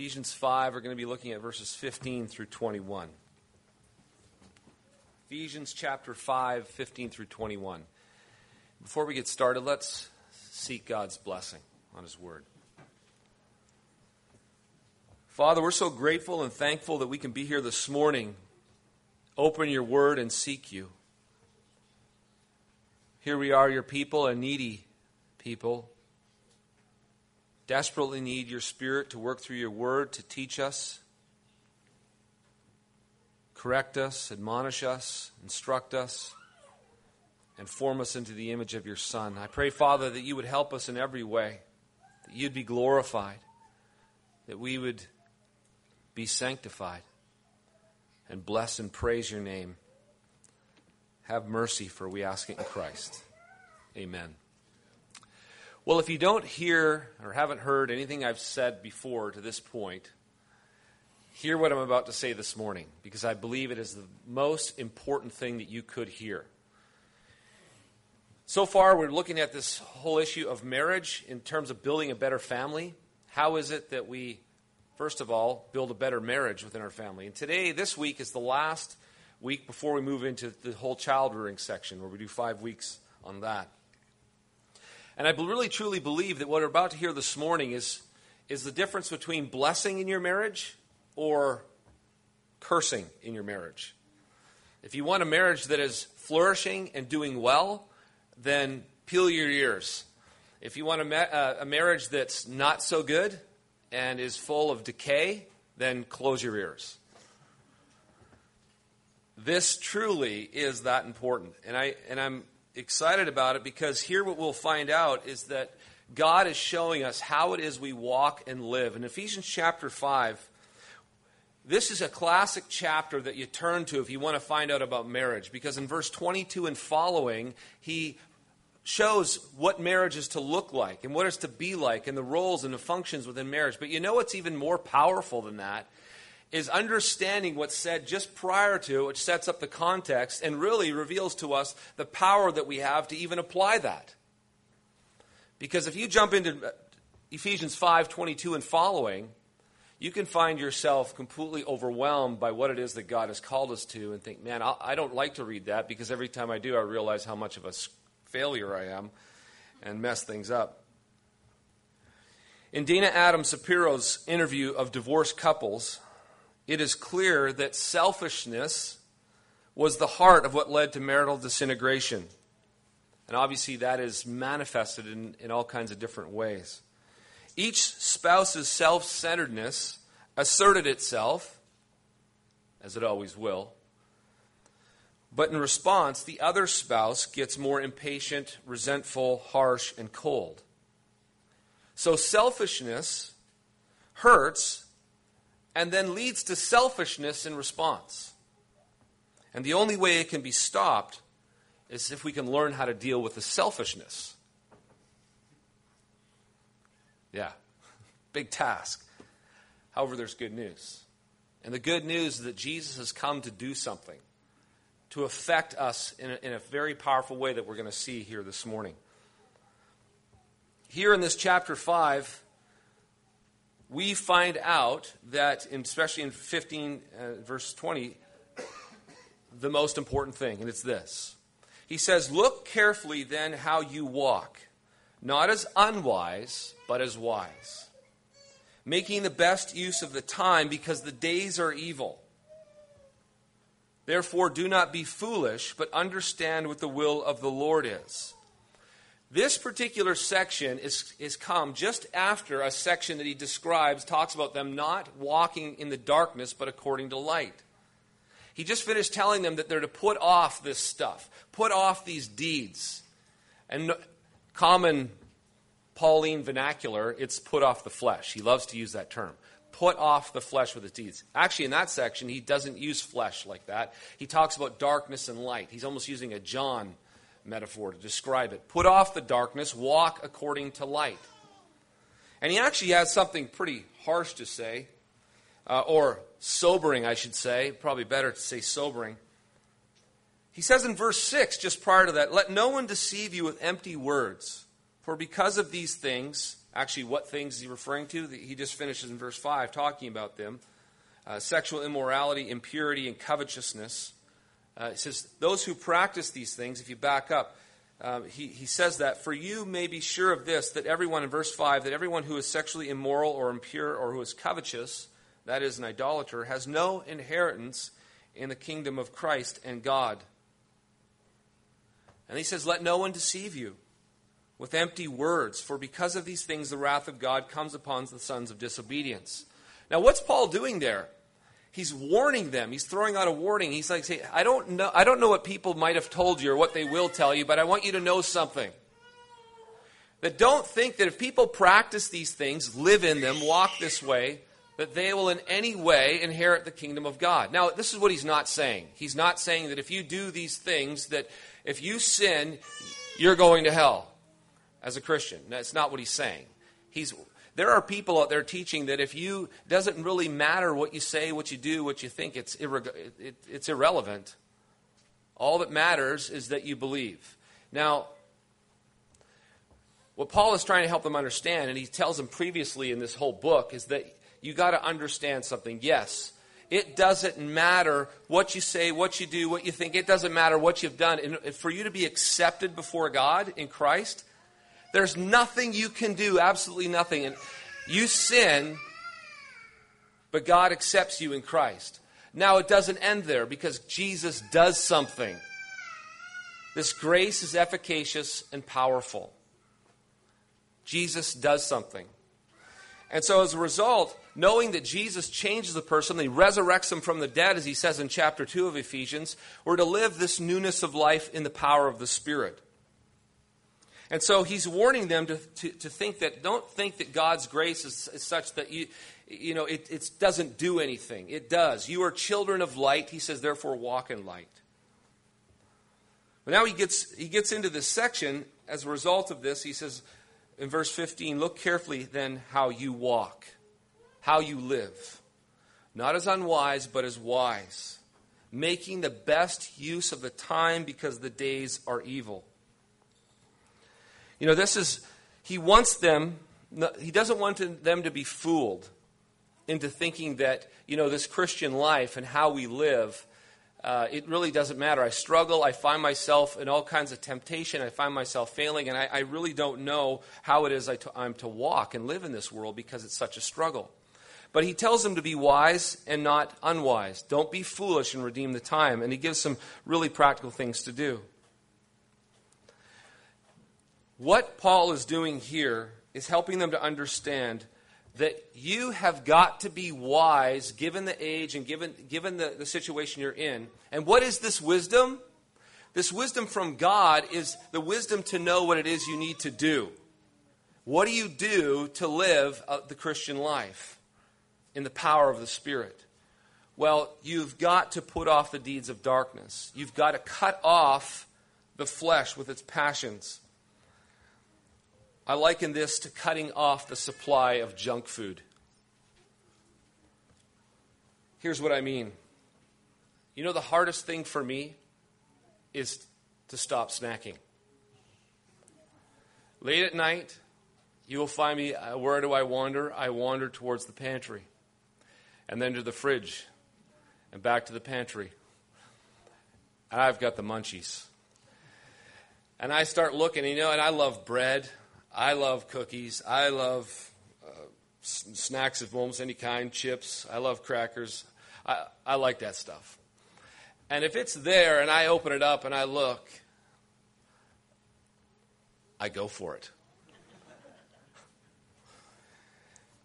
Ephesians 5, we're going to be looking at verses 15 through 21. Ephesians chapter 5, 15 through 21. Before we get started, let's seek God's blessing on His Word. Father, we're so grateful and thankful that we can be here this morning, open your Word, and seek you. Here we are, your people, a needy people desperately need your Spirit to work through your word to teach us, correct us, admonish us, instruct us, and form us into the image of your Son. I pray, Father, that you would help us in every way, that you'd be glorified, that we would be sanctified, and bless and praise your name. Have mercy, for we ask it in Christ. Amen. Well, if you don't hear or haven't heard anything I've said before to this point, hear what I'm about to say this morning because I believe it is the most important thing that you could hear. So far, we're looking at this whole issue of marriage in terms of building a better family. How is it that we, first of all, build a better marriage within our family? And today, this week, is the last week before we move into the whole child rearing section where we do five weeks on that. And I really truly believe that what we're about to hear this morning is, is the difference between blessing in your marriage or cursing in your marriage. If you want a marriage that is flourishing and doing well, then peel your ears. If you want a, ma- uh, a marriage that's not so good and is full of decay, then close your ears. This truly is that important. And, I, and I'm excited about it because here what we'll find out is that God is showing us how it is we walk and live. In Ephesians chapter 5, this is a classic chapter that you turn to if you want to find out about marriage because in verse 22 and following, he shows what marriage is to look like and what it's to be like and the roles and the functions within marriage. But you know what's even more powerful than that is understanding what's said just prior to, which sets up the context and really reveals to us the power that we have to even apply that. Because if you jump into uh, Ephesians 5 22 and following, you can find yourself completely overwhelmed by what it is that God has called us to and think, man, I don't like to read that because every time I do, I realize how much of a failure I am and mess things up. In Dana Adams Shapiro's interview of divorced couples, it is clear that selfishness was the heart of what led to marital disintegration. And obviously, that is manifested in, in all kinds of different ways. Each spouse's self centeredness asserted itself, as it always will. But in response, the other spouse gets more impatient, resentful, harsh, and cold. So selfishness hurts and then leads to selfishness in response. And the only way it can be stopped is if we can learn how to deal with the selfishness. Yeah, big task. However, there's good news. And the good news is that Jesus has come to do something, to affect us in a, in a very powerful way that we're going to see here this morning. Here in this chapter 5, we find out that, especially in 15, uh, verse 20, the most important thing, and it's this. He says, Look carefully then how you walk, not as unwise, but as wise, making the best use of the time because the days are evil. Therefore, do not be foolish, but understand what the will of the Lord is. This particular section is, is come just after a section that he describes, talks about them not walking in the darkness, but according to light. He just finished telling them that they're to put off this stuff, put off these deeds. And common Pauline vernacular, it's put off the flesh. He loves to use that term. Put off the flesh with its deeds. Actually, in that section, he doesn't use flesh like that. He talks about darkness and light. He's almost using a John metaphor to describe it. Put off the darkness, walk according to light. And he actually has something pretty harsh to say, uh, or sobering, I should say. Probably better to say sobering. He says in verse 6, just prior to that, let no one deceive you with empty words, for because of these things, Actually, what things is he referring to? He just finishes in verse 5 talking about them uh, sexual immorality, impurity, and covetousness. Uh, it says, Those who practice these things, if you back up, um, he, he says that, for you may be sure of this, that everyone, in verse 5, that everyone who is sexually immoral or impure or who is covetous, that is, an idolater, has no inheritance in the kingdom of Christ and God. And he says, Let no one deceive you with empty words, for because of these things the wrath of God comes upon the sons of disobedience. Now, what's Paul doing there? He's warning them. He's throwing out a warning. He's like, say, I don't know, I don't know what people might have told you or what they will tell you, but I want you to know something. That don't think that if people practice these things, live in them, walk this way, that they will in any way inherit the kingdom of God. Now, this is what he's not saying. He's not saying that if you do these things, that if you sin, you're going to hell as a Christian. That's not what he's saying. He's there are people out there teaching that if you doesn't really matter what you say, what you do, what you think, it's, irre- it, it's irrelevant. All that matters is that you believe. Now, what Paul is trying to help them understand, and he tells them previously in this whole book, is that you got to understand something. Yes, it doesn't matter what you say, what you do, what you think. It doesn't matter what you've done. And for you to be accepted before God in Christ, there's nothing you can do, absolutely nothing. And you sin, but God accepts you in Christ. Now, it doesn't end there because Jesus does something. This grace is efficacious and powerful. Jesus does something. And so, as a result, knowing that Jesus changes the person, he resurrects him from the dead, as he says in chapter 2 of Ephesians, we're to live this newness of life in the power of the Spirit. And so he's warning them to, to, to think that, don't think that God's grace is, is such that you, you know, it, it doesn't do anything. It does. You are children of light. He says, therefore, walk in light. But now he gets, he gets into this section. As a result of this, he says in verse 15, look carefully then how you walk, how you live. Not as unwise, but as wise, making the best use of the time because the days are evil. You know, this is, he wants them, he doesn't want them to be fooled into thinking that, you know, this Christian life and how we live, uh, it really doesn't matter. I struggle. I find myself in all kinds of temptation. I find myself failing, and I, I really don't know how it is I'm to walk and live in this world because it's such a struggle. But he tells them to be wise and not unwise. Don't be foolish and redeem the time. And he gives some really practical things to do. What Paul is doing here is helping them to understand that you have got to be wise given the age and given, given the, the situation you're in. And what is this wisdom? This wisdom from God is the wisdom to know what it is you need to do. What do you do to live uh, the Christian life in the power of the Spirit? Well, you've got to put off the deeds of darkness. You've got to cut off the flesh with its passions. I liken this to cutting off the supply of junk food. Here's what I mean. You know, the hardest thing for me is to stop snacking. Late at night, you will find me, uh, where do I wander? I wander towards the pantry, and then to the fridge, and back to the pantry. And I've got the munchies. And I start looking, you know, and I love bread. I love cookies. I love uh, snacks of almost any kind, chips. I love crackers. I, I like that stuff. And if it's there and I open it up and I look, I go for it.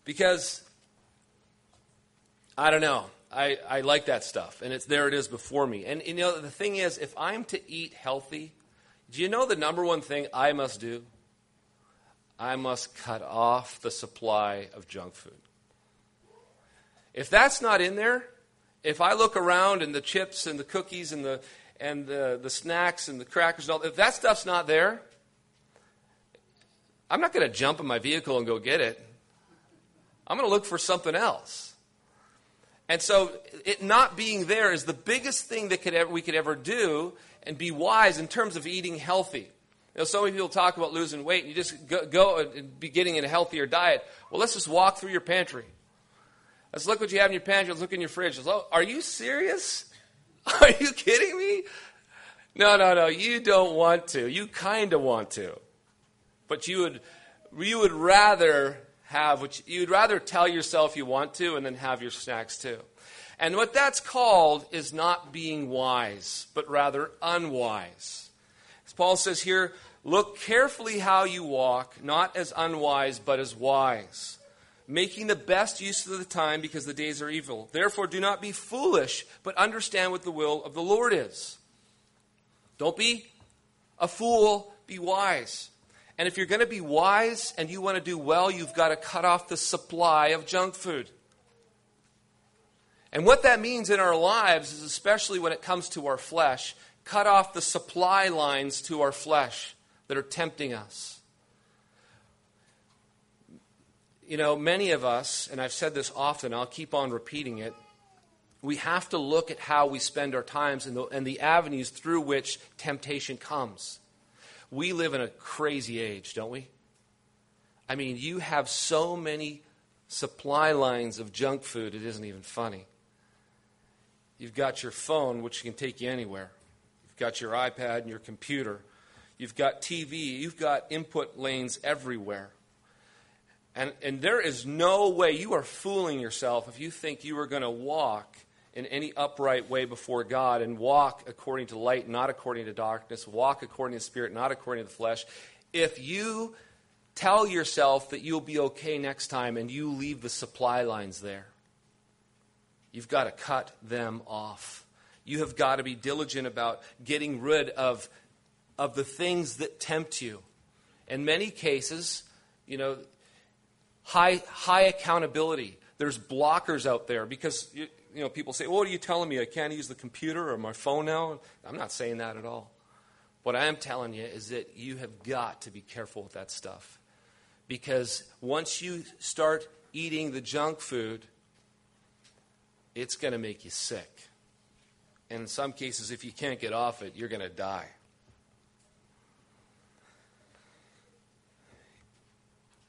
because I don't know. I, I like that stuff. And it's there it is before me. And you know, the thing is, if I'm to eat healthy, do you know the number one thing I must do? I must cut off the supply of junk food. If that's not in there, if I look around and the chips and the cookies and the and the, the snacks and the crackers and all, if that stuff's not there, I'm not going to jump in my vehicle and go get it. I'm going to look for something else. And so, it not being there is the biggest thing that could ever, we could ever do and be wise in terms of eating healthy. You know, so many people talk about losing weight, and you just go, go and be getting in a healthier diet. Well, let's just walk through your pantry. Let's look what you have in your pantry. Let's look in your fridge. Oh, are you serious? Are you kidding me? No, no, no. You don't want to. You kind of want to, but you would you would rather have you, you'd rather tell yourself you want to, and then have your snacks too. And what that's called is not being wise, but rather unwise. As Paul says here, look carefully how you walk, not as unwise, but as wise, making the best use of the time because the days are evil. Therefore, do not be foolish, but understand what the will of the Lord is. Don't be a fool, be wise. And if you're going to be wise and you want to do well, you've got to cut off the supply of junk food. And what that means in our lives is, especially when it comes to our flesh, cut off the supply lines to our flesh that are tempting us. You know, many of us, and I've said this often, I'll keep on repeating it, we have to look at how we spend our times and the, and the avenues through which temptation comes. We live in a crazy age, don't we? I mean, you have so many supply lines of junk food, it isn't even funny. You've got your phone, which can take you anywhere. You've got your iPad and your computer. You've got TV. You've got input lanes everywhere. And, and there is no way, you are fooling yourself if you think you are going to walk in any upright way before God and walk according to light, not according to darkness, walk according to Spirit, not according to the flesh. If you tell yourself that you'll be okay next time and you leave the supply lines there, You've got to cut them off. You have got to be diligent about getting rid of, of the things that tempt you. In many cases, you know, high, high accountability. There's blockers out there because, you, you know, people say, well, what are you telling me? I can't use the computer or my phone now? I'm not saying that at all. What I am telling you is that you have got to be careful with that stuff. Because once you start eating the junk food, it's going to make you sick. And in some cases, if you can't get off it, you're going to die.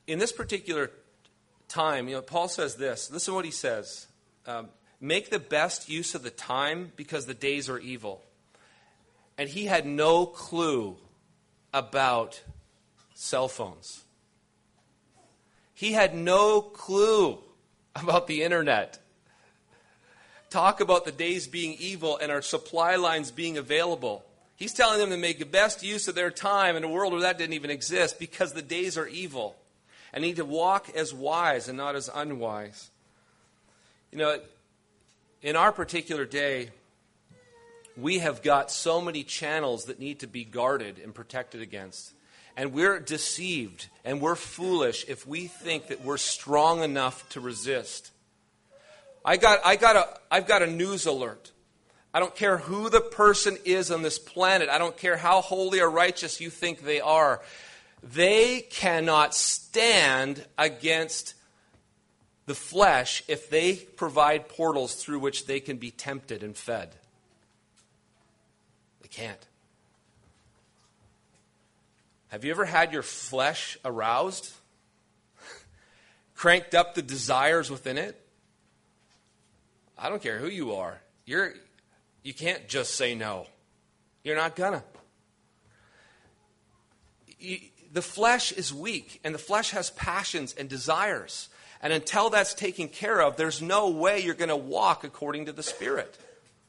In this particular time, you know, Paul says this. Listen to what he says. Um, Make the best use of the time because the days are evil. And he had no clue about cell phones. He had no clue about the internet talk about the days being evil and our supply lines being available. He's telling them to make the best use of their time in a world where that didn't even exist because the days are evil. And need to walk as wise and not as unwise. You know, in our particular day, we have got so many channels that need to be guarded and protected against. And we're deceived and we're foolish if we think that we're strong enough to resist. I got, I got a, I've got a news alert. I don't care who the person is on this planet. I don't care how holy or righteous you think they are. They cannot stand against the flesh if they provide portals through which they can be tempted and fed. They can't. Have you ever had your flesh aroused? Cranked up the desires within it? I don't care who you are. You're, you can't just say no. You're not gonna. You, the flesh is weak, and the flesh has passions and desires. And until that's taken care of, there's no way you're going to walk according to the Spirit.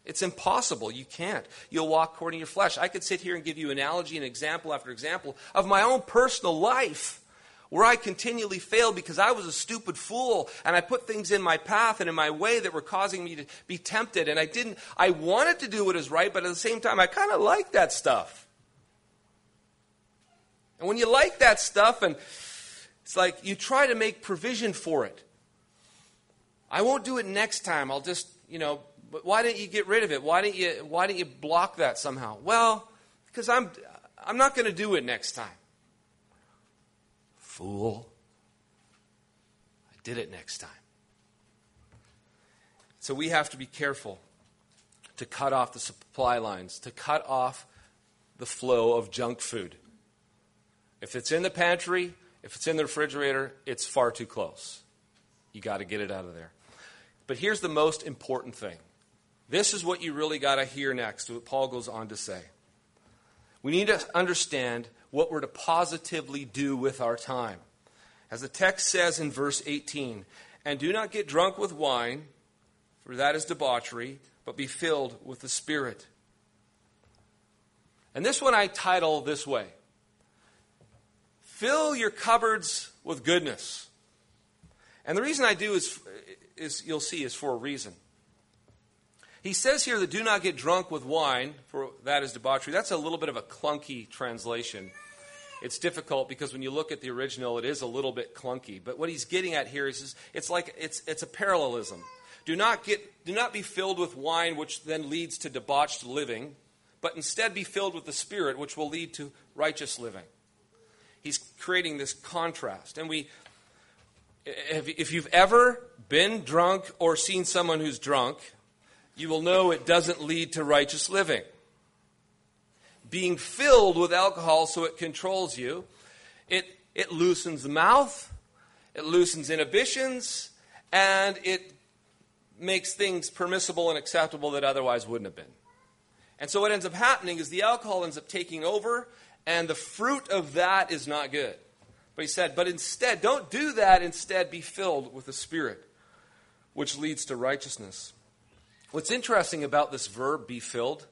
It's impossible. You can't. You'll walk according to your flesh. I could sit here and give you analogy and example after example of my own personal life where I continually failed because I was a stupid fool and I put things in my path and in my way that were causing me to be tempted. And I didn't, I wanted to do what is right, but at the same time, I kind of like that stuff. And when you like that stuff, and it's like you try to make provision for it. I won't do it next time. I'll just, you know, but why didn't you get rid of it? Why didn't you, why didn't you block that somehow? Well, because I'm, I'm not going to do it next time. Fool. I did it next time. So we have to be careful to cut off the supply lines, to cut off the flow of junk food. If it's in the pantry, if it's in the refrigerator, it's far too close. You got to get it out of there. But here's the most important thing. This is what you really got to hear next, what Paul goes on to say. We need to understand what we're to positively do with our time. As the text says in verse 18, and do not get drunk with wine, for that is debauchery, but be filled with the Spirit. And this one I title this way Fill your cupboards with goodness. And the reason I do is, is you'll see, is for a reason. He says here that do not get drunk with wine, for that is debauchery. That's a little bit of a clunky translation. It's difficult because when you look at the original, it is a little bit clunky. But what he's getting at here is it's like it's, it's a parallelism. Do not, get, do not be filled with wine, which then leads to debauched living, but instead be filled with the Spirit, which will lead to righteous living. He's creating this contrast. And we, if you've ever been drunk or seen someone who's drunk, you will know it doesn't lead to righteous living. Being filled with alcohol so it controls you, it, it loosens the mouth, it loosens inhibitions, and it makes things permissible and acceptable that otherwise wouldn't have been. And so what ends up happening is the alcohol ends up taking over and the fruit of that is not good. But he said, but instead, don't do that. Instead, be filled with the Spirit, which leads to righteousness. What's interesting about this verb, be filled,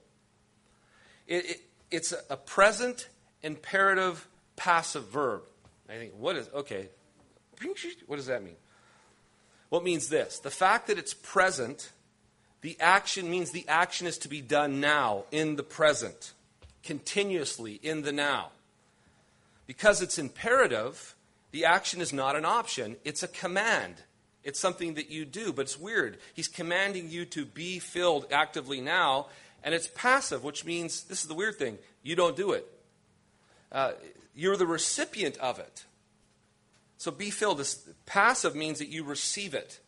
it, it, it's a present imperative passive verb. I think, what is, okay, what does that mean? Well, it means this the fact that it's present, the action means the action is to be done now, in the present continuously in the now. Because it's imperative, the action is not an option, it's a command. It's something that you do, but it's weird. He's commanding you to be filled actively now, and it's passive, which means this is the weird thing you don't do it. Uh, you're the recipient of it. So be filled. This passive means that you receive it.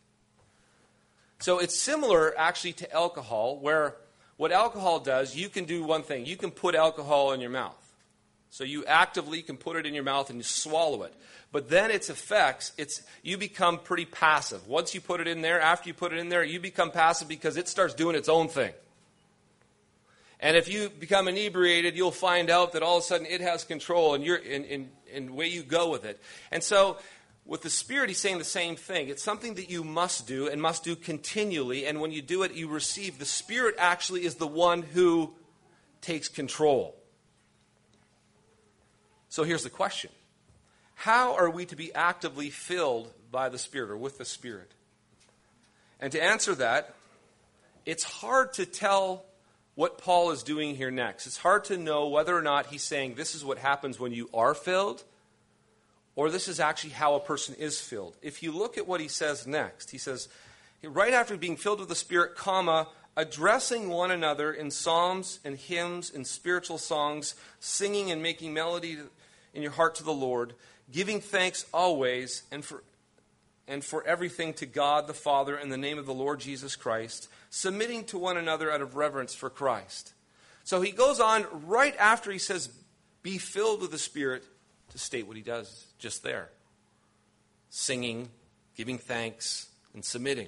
So it's similar actually to alcohol, where what alcohol does, you can do one thing. You can put alcohol in your mouth. So you actively can put it in your mouth and you swallow it. But then its effects, it's you become pretty passive. Once you put it in there, after you put it in there, you become passive because it starts doing its own thing. And if you become inebriated, you'll find out that all of a sudden it has control and you're in, in way you go with it. And so with the Spirit, he's saying the same thing. It's something that you must do and must do continually. And when you do it, you receive. The Spirit actually is the one who takes control. So here's the question How are we to be actively filled by the Spirit or with the Spirit? And to answer that, it's hard to tell what Paul is doing here next. It's hard to know whether or not he's saying this is what happens when you are filled or this is actually how a person is filled. If you look at what he says next, he says, right after being filled with the Spirit, comma, addressing one another in psalms and hymns and spiritual songs, singing and making melody in your heart to the Lord, giving thanks always and for and for everything to God the Father in the name of the Lord Jesus Christ, submitting to one another out of reverence for Christ. So he goes on right after he says, Be filled with the Spirit, to state what he does just there singing, giving thanks, and submitting.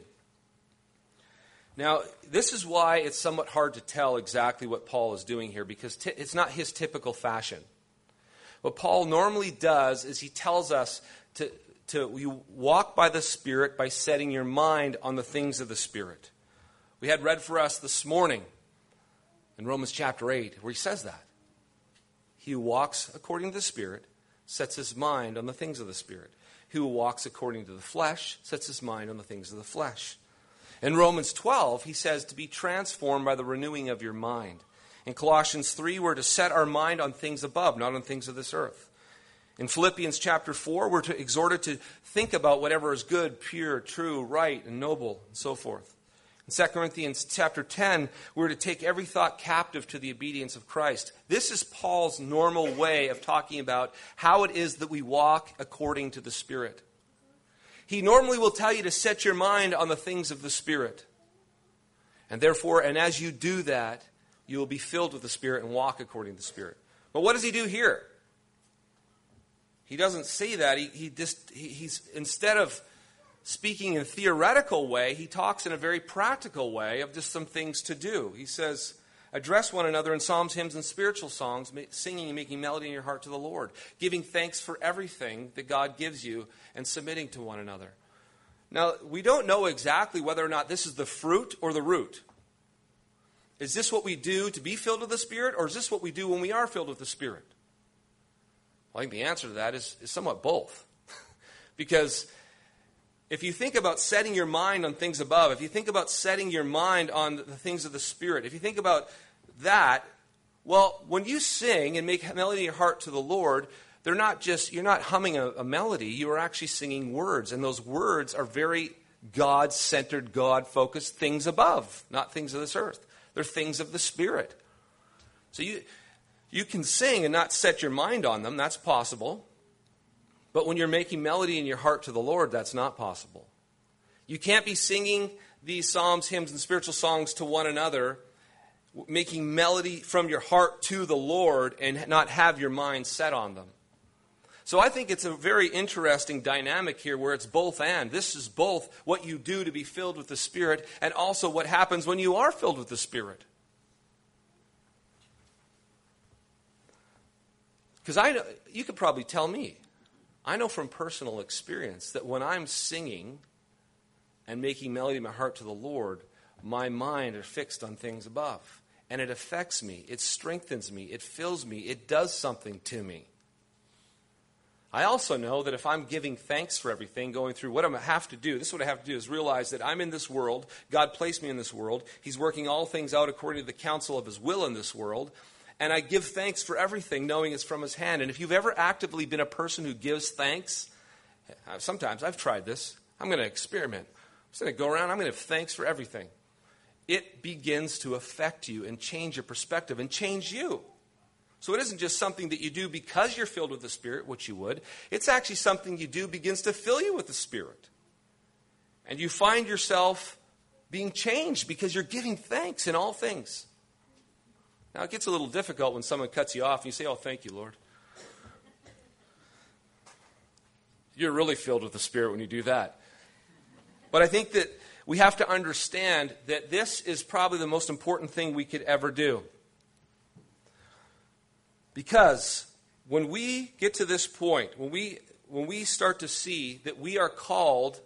Now, this is why it's somewhat hard to tell exactly what Paul is doing here because t- it's not his typical fashion. What Paul normally does is he tells us to, to you walk by the Spirit by setting your mind on the things of the Spirit. We had read for us this morning in Romans chapter 8 where he says that. He walks according to the Spirit sets his mind on the things of the Spirit. He who walks according to the flesh sets his mind on the things of the flesh. In Romans 12, he says to be transformed by the renewing of your mind. In Colossians 3, we're to set our mind on things above, not on things of this earth. In Philippians chapter 4, we're to exhorted to think about whatever is good, pure, true, right, and noble, and so forth. In 2 Corinthians chapter 10, we're to take every thought captive to the obedience of Christ. This is Paul's normal way of talking about how it is that we walk according to the Spirit. He normally will tell you to set your mind on the things of the Spirit. And therefore, and as you do that, you will be filled with the Spirit and walk according to the Spirit. But what does he do here? he doesn't say that. He, he just, he, he's, instead of speaking in a theoretical way, he talks in a very practical way of just some things to do. He says, Address one another in psalms, hymns, and spiritual songs, singing and making melody in your heart to the Lord, giving thanks for everything that God gives you, and submitting to one another. Now, we don't know exactly whether or not this is the fruit or the root. Is this what we do to be filled with the Spirit, or is this what we do when we are filled with the Spirit? Well, I think the answer to that is, is somewhat both. because if you think about setting your mind on things above, if you think about setting your mind on the things of the Spirit, if you think about that, well, when you sing and make melody in your heart to the Lord, they're not just, you're not humming a, a melody, you are actually singing words. And those words are very God centered, God focused things above, not things of this earth. They're things of the Spirit. So you, you can sing and not set your mind on them, that's possible. But when you're making melody in your heart to the Lord, that's not possible. You can't be singing these psalms, hymns, and spiritual songs to one another, making melody from your heart to the Lord, and not have your mind set on them. So I think it's a very interesting dynamic here where it's both and. This is both what you do to be filled with the Spirit and also what happens when you are filled with the Spirit. Because I know, you could probably tell me. I know from personal experience that when I'm singing and making melody in my heart to the Lord, my mind is fixed on things above. And it affects me, it strengthens me, it fills me, it does something to me. I also know that if I'm giving thanks for everything, going through what I'm going to have to do, this is what I have to do is realize that I'm in this world. God placed me in this world. He's working all things out according to the counsel of His will in this world and I give thanks for everything, knowing it's from His hand. And if you've ever actively been a person who gives thanks, uh, sometimes I've tried this. I'm going to experiment. I'm just going to go around, I'm going to give thanks for everything. It begins to affect you and change your perspective and change you. So it isn't just something that you do because you're filled with the Spirit, which you would. It's actually something you do begins to fill you with the Spirit. And you find yourself being changed because you're giving thanks in all things. Now, it gets a little difficult when someone cuts you off and you say, Oh, thank you, Lord. You're really filled with the Spirit when you do that. But I think that we have to understand that this is probably the most important thing we could ever do. Because when we get to this point, when we, when we start to see that we are called,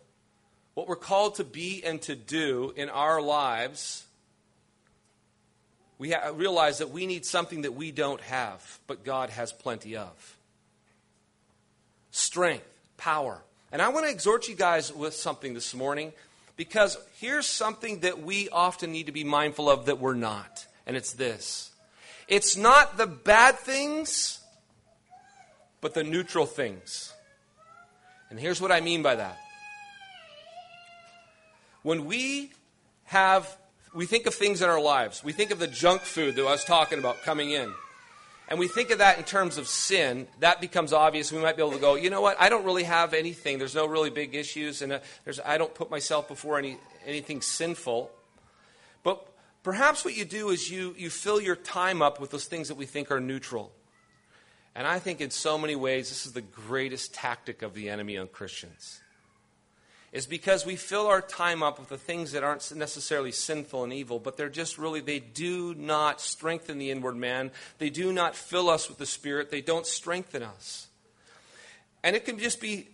what we're called to be and to do in our lives, we ha- realize that we need something that we don't have, but God has plenty of strength, power. And I want to exhort you guys with something this morning because here's something that we often need to be mindful of that we're not, and it's this it's not the bad things, but the neutral things. And here's what I mean by that. When we have we think of things in our lives. We think of the junk food that I was talking about coming in. And we think of that in terms of sin. That becomes obvious. We might be able to go, you know what? I don't really have anything. There's no really big issues, and uh, I don't put myself before any, anything sinful. But perhaps what you do is you, you fill your time up with those things that we think are neutral. And I think in so many ways, this is the greatest tactic of the enemy on Christians is because we fill our time up with the things that aren't necessarily sinful and evil, but they're just really, they do not strengthen the inward man. They do not fill us with the Spirit. They don't strengthen us. And it can just be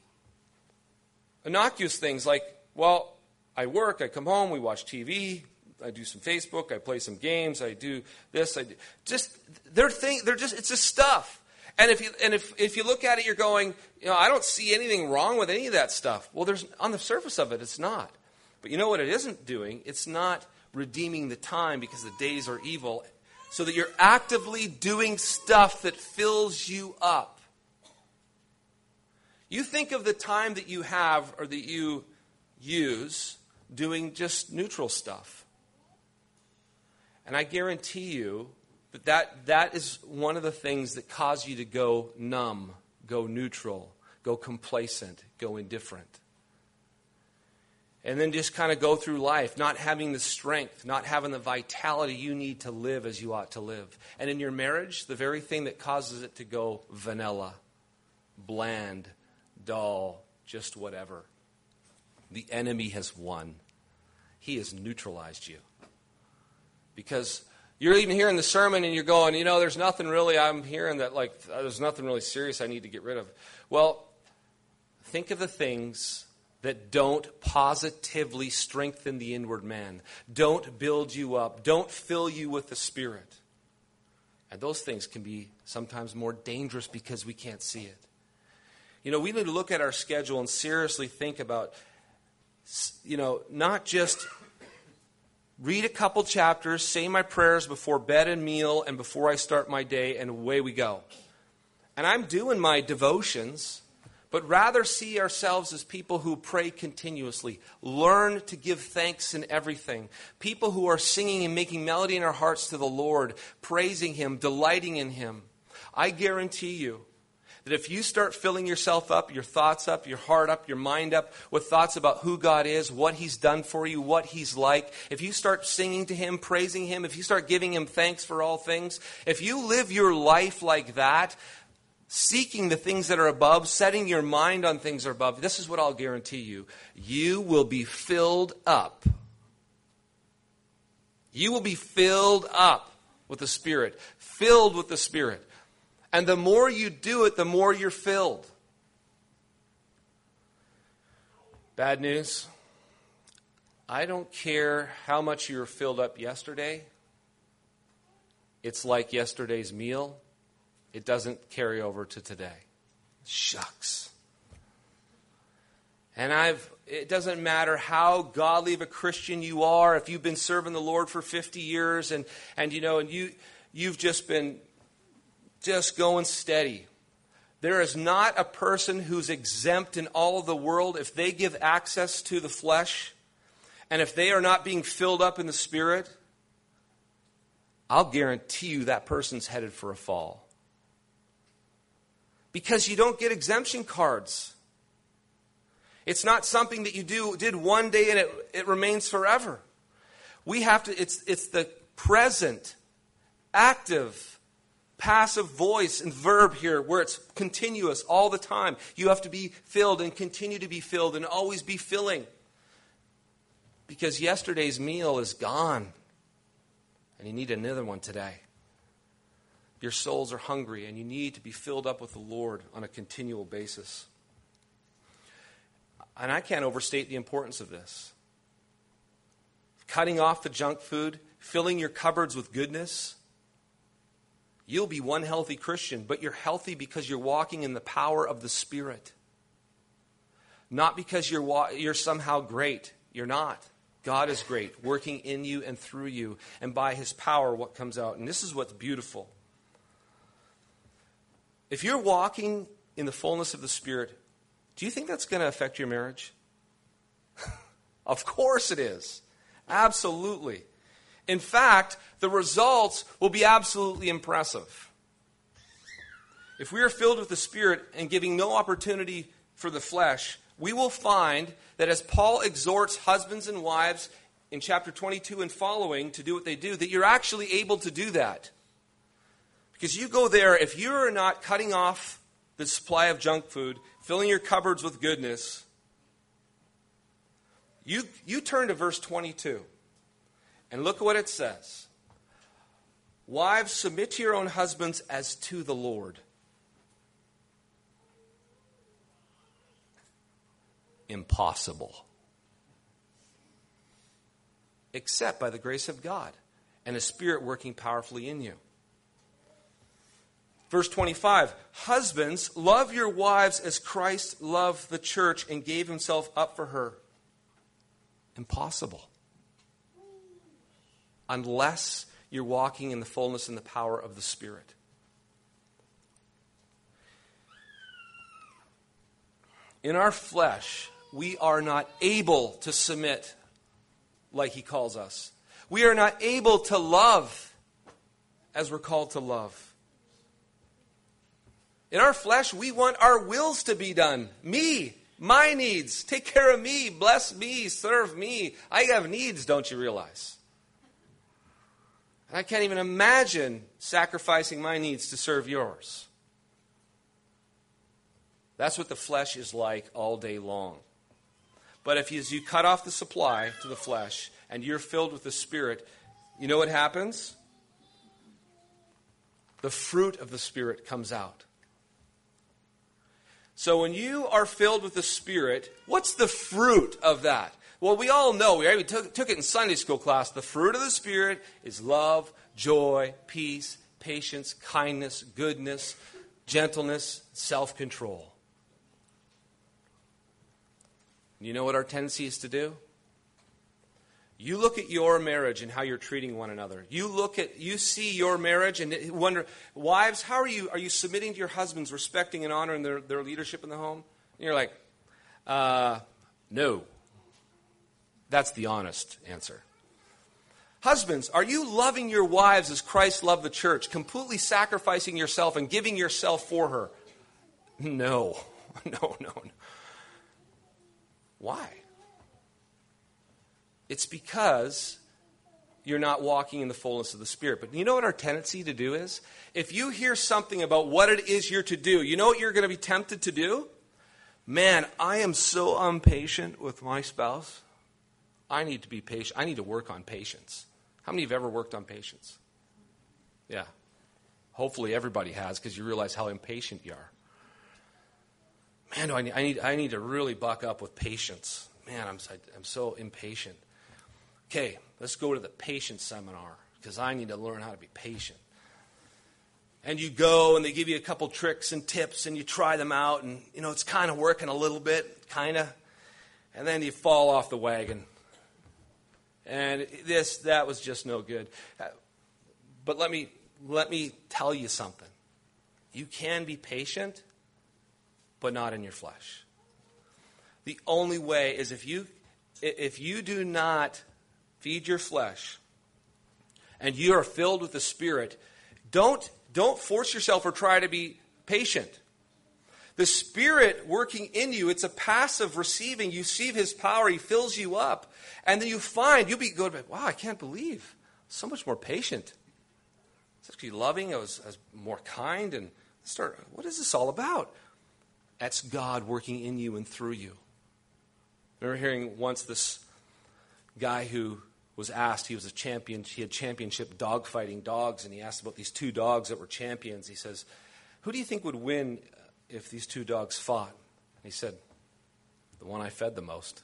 innocuous things like, well, I work, I come home, we watch TV, I do some Facebook, I play some games, I do this, I do. Just, they're, thing, they're just, it's just stuff. And if you, and if, if you look at it, you're going, you know, I don't see anything wrong with any of that stuff. Well, there's, on the surface of it, it's not. But you know what it isn't doing? It's not redeeming the time because the days are evil, so that you're actively doing stuff that fills you up. You think of the time that you have or that you use doing just neutral stuff. And I guarantee you but that, that is one of the things that cause you to go numb, go neutral, go complacent, go indifferent. And then just kind of go through life, not having the strength, not having the vitality you need to live as you ought to live. And in your marriage, the very thing that causes it to go vanilla, bland, dull, just whatever. The enemy has won. He has neutralized you. Because you're even hearing the sermon and you're going, you know, there's nothing really, I'm hearing that, like, there's nothing really serious I need to get rid of. Well, think of the things that don't positively strengthen the inward man, don't build you up, don't fill you with the Spirit. And those things can be sometimes more dangerous because we can't see it. You know, we need to look at our schedule and seriously think about, you know, not just read a couple chapters, say my prayers before bed and meal and before I start my day, and away we go. And I'm doing my devotions, but rather see ourselves as people who pray continuously, learn to give thanks in everything, people who are singing and making melody in our hearts to the Lord, praising Him, delighting in Him. I guarantee you that if you start filling yourself up, your thoughts up, your heart up, your mind up with thoughts about who God is, what He's done for you, what He's like, if you start singing to Him, praising Him, if you start giving Him thanks for all things, if you live your life like that, seeking the things that are above, setting your mind on things that are above, this is what I'll guarantee you. You will be filled up. You will be filled up with the Spirit, filled with the Spirit. And the more you do it, the more you're filled. Bad news. I don't care how much you were filled up yesterday. It's like yesterday's meal. It doesn't carry over to today. Shucks. And I've it doesn't matter how godly of a Christian you are, if you've been serving the Lord for 50 years and, and you know, and you you've just been just going steady. There is not a person who's exempt in all of the world if they give access to the flesh and if they are not being filled up in the spirit. I'll guarantee you that person's headed for a fall. Because you don't get exemption cards. It's not something that you do did one day and it, it remains forever. We have to, it's, it's the present, active passive voice and verb here where it's continuous all the time. You have to be filled and continue to be filled and always be filling. Because yesterday's meal is gone and you need another one today. Your souls are hungry and you need to be filled up with the Lord on a continual basis. And I can't overstate the importance of this. Cutting off the junk food, filling your cupboards with goodness You'll be one healthy Christian, but you're healthy because you're walking in the power of the Spirit. Not because you're, wa- you're somehow great. You're not. God is great, working in you and through you, and by His power, what comes out. And this is what's beautiful. If you're walking in the fullness of the Spirit, do you think that's going to affect your marriage? of course it is. Absolutely. In fact, the results will be absolutely impressive. If we are filled with the Spirit and giving no opportunity for the flesh, we will find that as Paul exhorts husbands and wives in chapter 22 and following to do what they do, that you're actually able to do that. Because you go there, if you are not cutting off the supply of junk food, filling your cupboards with goodness, you, you turn to verse 22. And look at what it says Wives, submit to your own husbands as to the Lord. Impossible. Except by the grace of God and a Spirit working powerfully in you. Verse 25 Husbands, love your wives as Christ loved the church and gave himself up for her. Impossible unless you're walking in the fullness and the power of the Spirit. In our flesh, we are not able to submit like He calls us. We are not able to love as we're called to love. In our flesh, we want our wills to be done. Me, my needs. Take care of me, bless me, serve me. I have needs, don't you realize? And I can't even imagine sacrificing my needs to serve yours. That's what the flesh is like all day long. But if you, you cut off the supply to the flesh and you're filled with the Spirit, you know what happens? The fruit of the Spirit comes out. So when you are filled with the Spirit, what's the fruit of that? Well, we all know, we took, took it in Sunday school class. The fruit of the Spirit is love, joy, peace, patience, kindness, goodness, gentleness, self control. You know what our tendency is to do? You look at your marriage and how you're treating one another. You look at you see your marriage and wonder, wives, how are you are you submitting to your husbands, respecting and honoring their, their leadership in the home? And you're like, uh, no. That's the honest answer. Husbands, are you loving your wives as Christ loved the church, completely sacrificing yourself and giving yourself for her? No. No, no, no. Why? It's because you're not walking in the fullness of the Spirit. But you know what our tendency to do is? If you hear something about what it is you're to do, you know what you're going to be tempted to do? Man, I am so impatient with my spouse. I need to be patient. I need to work on patience. How many have ever worked on patience? Yeah. Hopefully everybody has because you realize how impatient you are. Man, I, need, I, need, I need to really buck up with patience. Man, I'm, I'm so impatient. Okay, let's go to the patience seminar because I need to learn how to be patient. And you go and they give you a couple tricks and tips and you try them out and you know it's kind of working a little bit, kind of. And then you fall off the wagon and this that was just no good. But let me let me tell you something. You can be patient, but not in your flesh. The only way is if you if you do not feed your flesh and you are filled with the spirit, don't don't force yourself or try to be patient. The Spirit working in you, it's a passive receiving. You receive His power, He fills you up. And then you find, you'll be good, wow, I can't believe. So much more patient. It's actually loving, I was, I was more kind, and start, what is this all about? That's God working in you and through you. I remember hearing once this guy who was asked, he was a champion, he had championship dog fighting dogs, and he asked about these two dogs that were champions. He says, Who do you think would win if these two dogs fought? he said, The one I fed the most.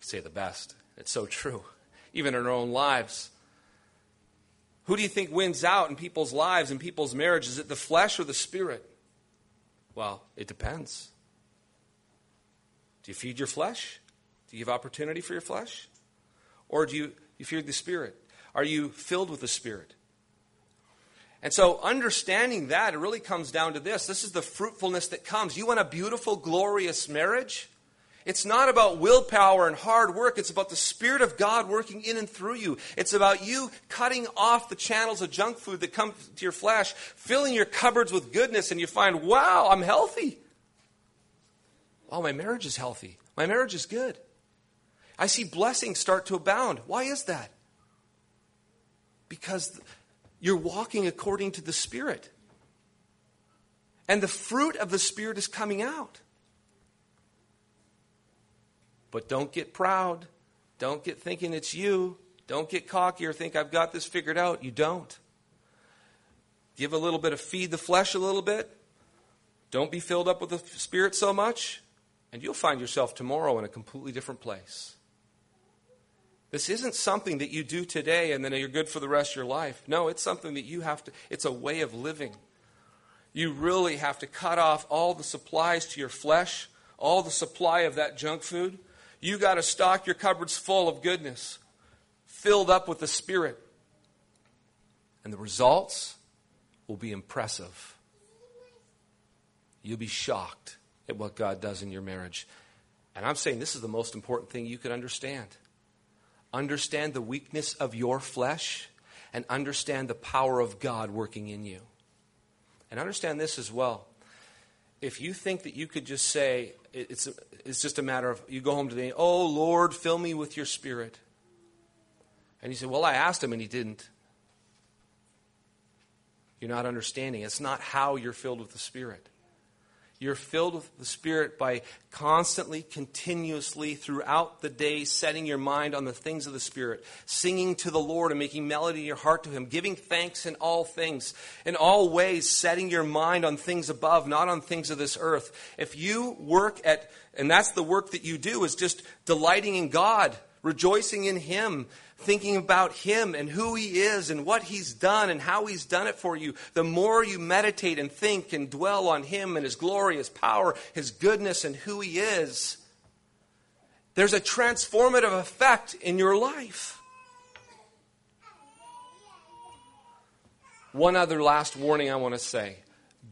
Say the best. It's so true. Even in our own lives. Who do you think wins out in people's lives, in people's marriage? Is it the flesh or the spirit? Well, it depends. Do you feed your flesh? Do you give opportunity for your flesh? Or do you, you feed the spirit? Are you filled with the spirit? And so, understanding that, it really comes down to this. This is the fruitfulness that comes. You want a beautiful, glorious marriage? It's not about willpower and hard work. It's about the Spirit of God working in and through you. It's about you cutting off the channels of junk food that come to your flesh, filling your cupboards with goodness, and you find, wow, I'm healthy. Oh, my marriage is healthy. My marriage is good. I see blessings start to abound. Why is that? Because you're walking according to the Spirit. And the fruit of the Spirit is coming out. But don't get proud. Don't get thinking it's you. Don't get cocky or think I've got this figured out. You don't. Give a little bit of feed the flesh a little bit. Don't be filled up with the Spirit so much, and you'll find yourself tomorrow in a completely different place. This isn't something that you do today and then you're good for the rest of your life. No, it's something that you have to, it's a way of living. You really have to cut off all the supplies to your flesh, all the supply of that junk food. You got to stock your cupboards full of goodness, filled up with the Spirit. And the results will be impressive. You'll be shocked at what God does in your marriage. And I'm saying this is the most important thing you could understand understand the weakness of your flesh, and understand the power of God working in you. And understand this as well. If you think that you could just say, it's, it's just a matter of, you go home today, oh Lord, fill me with your spirit. And you say, well, I asked him and he didn't. You're not understanding. It's not how you're filled with the Spirit. You're filled with the Spirit by constantly, continuously, throughout the day, setting your mind on the things of the Spirit, singing to the Lord and making melody in your heart to Him, giving thanks in all things, in all ways, setting your mind on things above, not on things of this earth. If you work at, and that's the work that you do, is just delighting in God, rejoicing in Him, thinking about Him and who He is and what He's done and how He's done it for you, the more you meditate and think and dwell on Him and His glory, His power, His goodness, and who He is, there's a transformative effect in your life. One other last warning I want to say.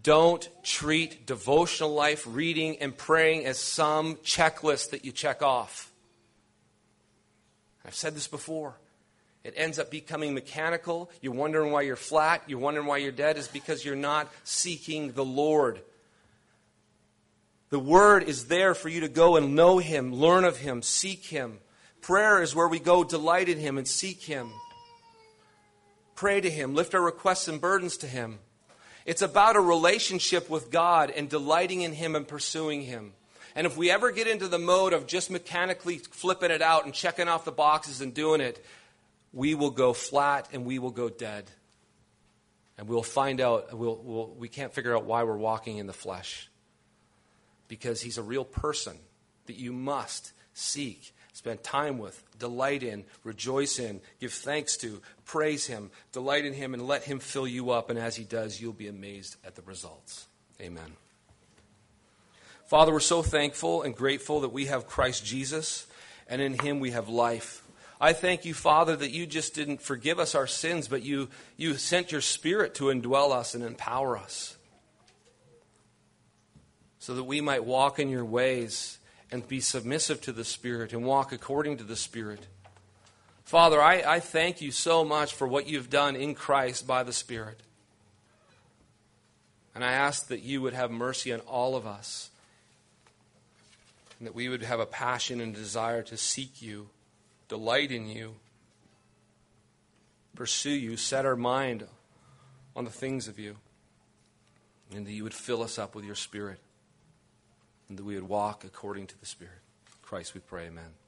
Don't treat devotional life, reading, and praying as some checklist that you check off. I've said this before. It ends up becoming mechanical. You're wondering why you're flat. You're wondering why you're dead. Is because you're not seeking the Lord. The Word is there for you to go and know Him, learn of Him, seek Him. Prayer is where we go delight in Him and seek Him. Pray to Him, lift our requests and burdens to Him. It's about a relationship with God and delighting in Him and pursuing Him. And if we ever get into the mode of just mechanically flipping it out and checking off the boxes and doing it, we will go flat and we will go dead. And we'll find out, we'll, we'll, we can't figure out why we're walking in the flesh. Because he's a real person that you must seek, spend time with, delight in, rejoice in, give thanks to, praise him, delight in him, and let him fill you up. And as he does, you'll be amazed at the results. Amen. Father, we're so thankful and grateful that we have Christ Jesus, and in him we have life. I thank you, Father, that you just didn't forgive us our sins, but you, you sent your Spirit to indwell us and empower us so that we might walk in your ways and be submissive to the Spirit and walk according to the Spirit. Father, I, I thank you so much for what you've done in Christ by the Spirit. And I ask that you would have mercy on all of us and that we would have a passion and desire to seek you, delight in you, pursue you, set our mind on the things of you, and that you would fill us up with your Spirit, and that we would walk according to the Spirit. Christ, we pray, amen.